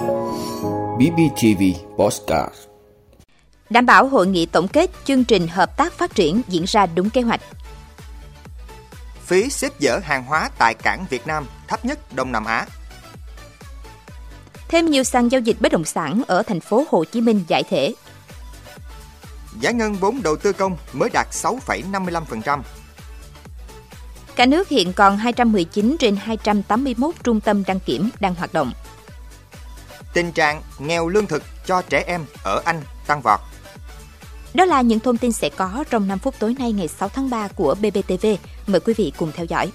BBTV Postcard Đảm bảo hội nghị tổng kết chương trình hợp tác phát triển diễn ra đúng kế hoạch. Phí xếp dỡ hàng hóa tại cảng Việt Nam thấp nhất Đông Nam Á. Thêm nhiều sàn giao dịch bất động sản ở thành phố Hồ Chí Minh giải thể. Giải ngân vốn đầu tư công mới đạt 6,55%. Cả nước hiện còn 219 trên 281 trung tâm đăng kiểm đang hoạt động. Tình trạng nghèo lương thực cho trẻ em ở Anh tăng vọt. Đó là những thông tin sẽ có trong 5 phút tối nay ngày 6 tháng 3 của BBTV. Mời quý vị cùng theo dõi.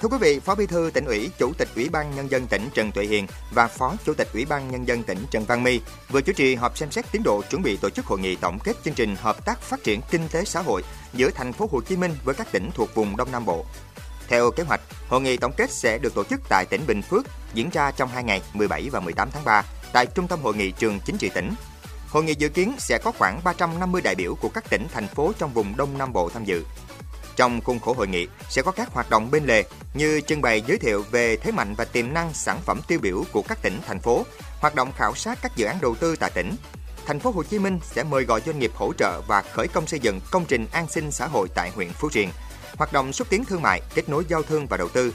Thưa quý vị, Phó Bí thư tỉnh ủy, Chủ tịch Ủy ban nhân dân tỉnh Trần Tuệ Hiền và Phó Chủ tịch Ủy ban nhân dân tỉnh Trần Văn My vừa chủ trì họp xem xét tiến độ chuẩn bị tổ chức hội nghị tổng kết chương trình hợp tác phát triển kinh tế xã hội giữa thành phố Hồ Chí Minh với các tỉnh thuộc vùng Đông Nam Bộ. Theo kế hoạch, hội nghị tổng kết sẽ được tổ chức tại tỉnh Bình Phước, diễn ra trong 2 ngày 17 và 18 tháng 3 tại Trung tâm Hội nghị trường Chính trị tỉnh. Hội nghị dự kiến sẽ có khoảng 350 đại biểu của các tỉnh, thành phố trong vùng Đông Nam Bộ tham dự. Trong khuôn khổ hội nghị sẽ có các hoạt động bên lề như trưng bày giới thiệu về thế mạnh và tiềm năng sản phẩm tiêu biểu của các tỉnh thành phố, hoạt động khảo sát các dự án đầu tư tại tỉnh. Thành phố Hồ Chí Minh sẽ mời gọi doanh nghiệp hỗ trợ và khởi công xây dựng công trình an sinh xã hội tại huyện Phú Riềng, hoạt động xúc tiến thương mại, kết nối giao thương và đầu tư.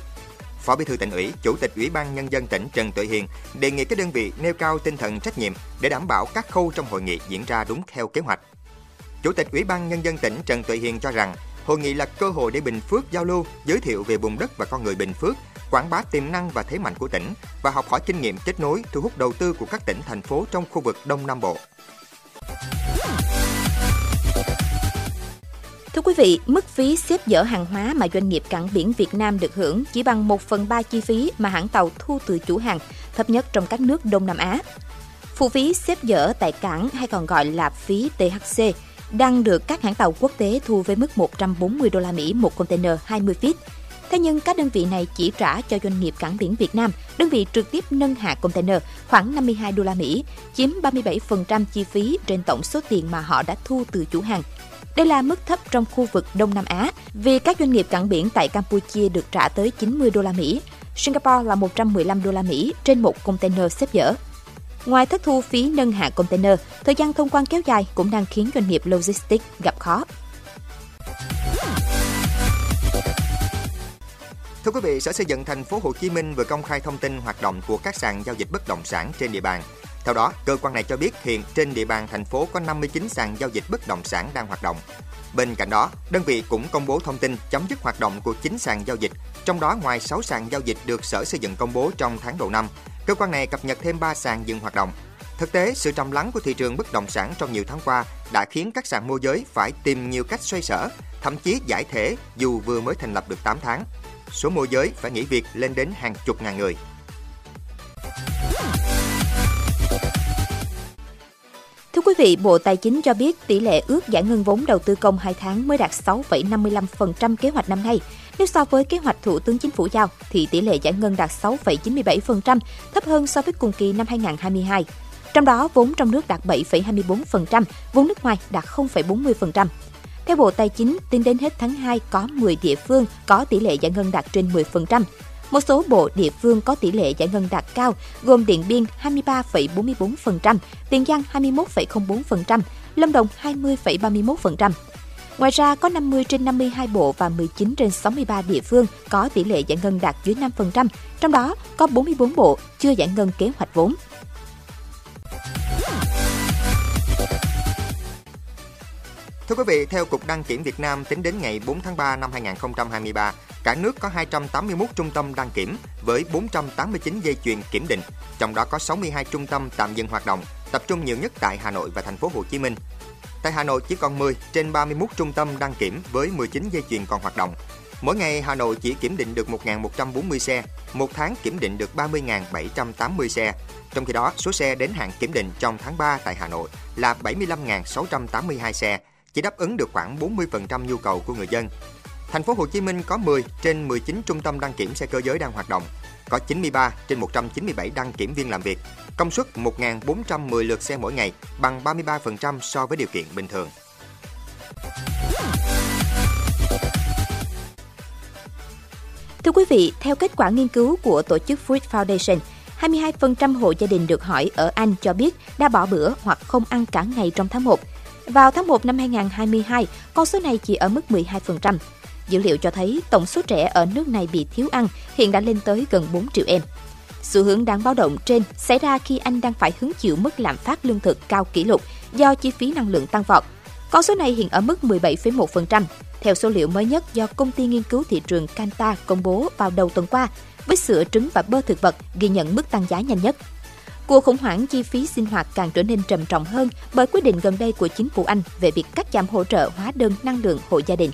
Phó Bí thư tỉnh ủy, Chủ tịch Ủy ban nhân dân tỉnh Trần Tuệ Hiền đề nghị các đơn vị nêu cao tinh thần trách nhiệm để đảm bảo các khâu trong hội nghị diễn ra đúng theo kế hoạch. Chủ tịch Ủy ban nhân dân tỉnh Trần Tuệ Hiền cho rằng Hội nghị là cơ hội để Bình Phước giao lưu, giới thiệu về vùng đất và con người Bình Phước, quảng bá tiềm năng và thế mạnh của tỉnh và học hỏi kinh nghiệm kết nối thu hút đầu tư của các tỉnh thành phố trong khu vực Đông Nam Bộ. Thưa quý vị, mức phí xếp dỡ hàng hóa mà doanh nghiệp cảng biển Việt Nam được hưởng chỉ bằng 1 phần 3 chi phí mà hãng tàu thu từ chủ hàng, thấp nhất trong các nước Đông Nam Á. Phụ phí xếp dỡ tại cảng hay còn gọi là phí THC đang được các hãng tàu quốc tế thu với mức 140 đô la Mỹ một container 20 feet. Thế nhưng các đơn vị này chỉ trả cho doanh nghiệp cảng biển Việt Nam, đơn vị trực tiếp nâng hạ container khoảng 52 đô la Mỹ, chiếm 37% chi phí trên tổng số tiền mà họ đã thu từ chủ hàng. Đây là mức thấp trong khu vực Đông Nam Á vì các doanh nghiệp cảng biển tại Campuchia được trả tới 90 đô la Mỹ, Singapore là 115 đô la Mỹ trên một container xếp dỡ. Ngoài thất thu phí nâng hạ container, thời gian thông quan kéo dài cũng đang khiến doanh nghiệp logistics gặp khó. Thưa quý vị, Sở Xây dựng thành phố Hồ Chí Minh vừa công khai thông tin hoạt động của các sàn giao dịch bất động sản trên địa bàn. Theo đó, cơ quan này cho biết hiện trên địa bàn thành phố có 59 sàn giao dịch bất động sản đang hoạt động. Bên cạnh đó, đơn vị cũng công bố thông tin chấm dứt hoạt động của 9 sàn giao dịch, trong đó ngoài 6 sàn giao dịch được Sở Xây dựng công bố trong tháng đầu năm, cơ quan này cập nhật thêm 3 sàn dừng hoạt động. Thực tế, sự trầm lắng của thị trường bất động sản trong nhiều tháng qua đã khiến các sàn môi giới phải tìm nhiều cách xoay sở, thậm chí giải thể dù vừa mới thành lập được 8 tháng. Số môi giới phải nghỉ việc lên đến hàng chục ngàn người. Vị, Bộ Tài chính cho biết tỷ lệ ước giải ngân vốn đầu tư công 2 tháng mới đạt 6,55% kế hoạch năm nay. Nếu so với kế hoạch Thủ tướng Chính phủ giao, thì tỷ lệ giải ngân đạt 6,97%, thấp hơn so với cùng kỳ năm 2022. Trong đó, vốn trong nước đạt 7,24%, vốn nước ngoài đạt 0,40%. Theo Bộ Tài chính, tính đến hết tháng 2 có 10 địa phương có tỷ lệ giải ngân đạt trên 10%. Một số bộ địa phương có tỷ lệ giải ngân đạt cao, gồm Điện Biên 23,44%, Tiền Giang 21,04%, Lâm Đồng 20,31%. Ngoài ra, có 50 trên 52 bộ và 19 trên 63 địa phương có tỷ lệ giải ngân đạt dưới 5%, trong đó có 44 bộ chưa giải ngân kế hoạch vốn. Thưa quý vị, theo Cục Đăng kiểm Việt Nam, tính đến ngày 4 tháng 3 năm 2023, cả nước có 281 trung tâm đăng kiểm với 489 dây chuyền kiểm định, trong đó có 62 trung tâm tạm dừng hoạt động, tập trung nhiều nhất tại Hà Nội và thành phố Hồ Chí Minh. Tại Hà Nội chỉ còn 10 trên 31 trung tâm đăng kiểm với 19 dây chuyền còn hoạt động. Mỗi ngày Hà Nội chỉ kiểm định được 1.140 xe, một tháng kiểm định được 30.780 xe. Trong khi đó, số xe đến hạn kiểm định trong tháng 3 tại Hà Nội là 75.682 xe, chỉ đáp ứng được khoảng 40% nhu cầu của người dân. Thành phố Hồ Chí Minh có 10 trên 19 trung tâm đăng kiểm xe cơ giới đang hoạt động, có 93 trên 197 đăng kiểm viên làm việc, công suất 1.410 lượt xe mỗi ngày, bằng 33% so với điều kiện bình thường. Thưa quý vị, theo kết quả nghiên cứu của tổ chức Food Foundation, 22% hộ gia đình được hỏi ở Anh cho biết đã bỏ bữa hoặc không ăn cả ngày trong tháng 1. Vào tháng 1 năm 2022, con số này chỉ ở mức 12%. Dữ liệu cho thấy tổng số trẻ ở nước này bị thiếu ăn hiện đã lên tới gần 4 triệu em. Xu hướng đáng báo động trên xảy ra khi Anh đang phải hứng chịu mức lạm phát lương thực cao kỷ lục do chi phí năng lượng tăng vọt. Con số này hiện ở mức 17,1%, theo số liệu mới nhất do công ty nghiên cứu thị trường Kantar công bố vào đầu tuần qua, với sữa, trứng và bơ thực vật ghi nhận mức tăng giá nhanh nhất. Cuộc khủng hoảng chi phí sinh hoạt càng trở nên trầm trọng hơn bởi quyết định gần đây của chính phủ Anh về việc cắt giảm hỗ trợ hóa đơn năng lượng hộ gia đình.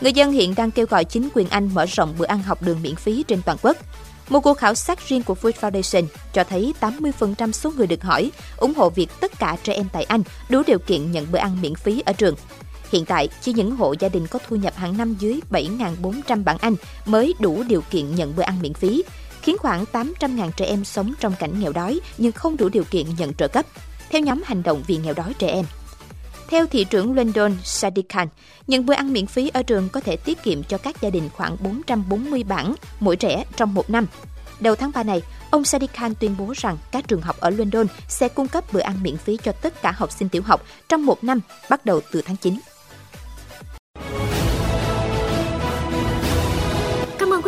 Người dân hiện đang kêu gọi chính quyền Anh mở rộng bữa ăn học đường miễn phí trên toàn quốc. Một cuộc khảo sát riêng của Food Foundation cho thấy 80% số người được hỏi ủng hộ việc tất cả trẻ em tại Anh đủ điều kiện nhận bữa ăn miễn phí ở trường. Hiện tại, chỉ những hộ gia đình có thu nhập hàng năm dưới 7.400 bảng Anh mới đủ điều kiện nhận bữa ăn miễn phí, khiến khoảng 800.000 trẻ em sống trong cảnh nghèo đói nhưng không đủ điều kiện nhận trợ cấp, theo nhóm hành động vì nghèo đói trẻ em. Theo thị trưởng London Sadiq Khan, nhận bữa ăn miễn phí ở trường có thể tiết kiệm cho các gia đình khoảng 440 bảng mỗi trẻ trong một năm. Đầu tháng 3 này, ông Sadiq Khan tuyên bố rằng các trường học ở London sẽ cung cấp bữa ăn miễn phí cho tất cả học sinh tiểu học trong một năm bắt đầu từ tháng 9.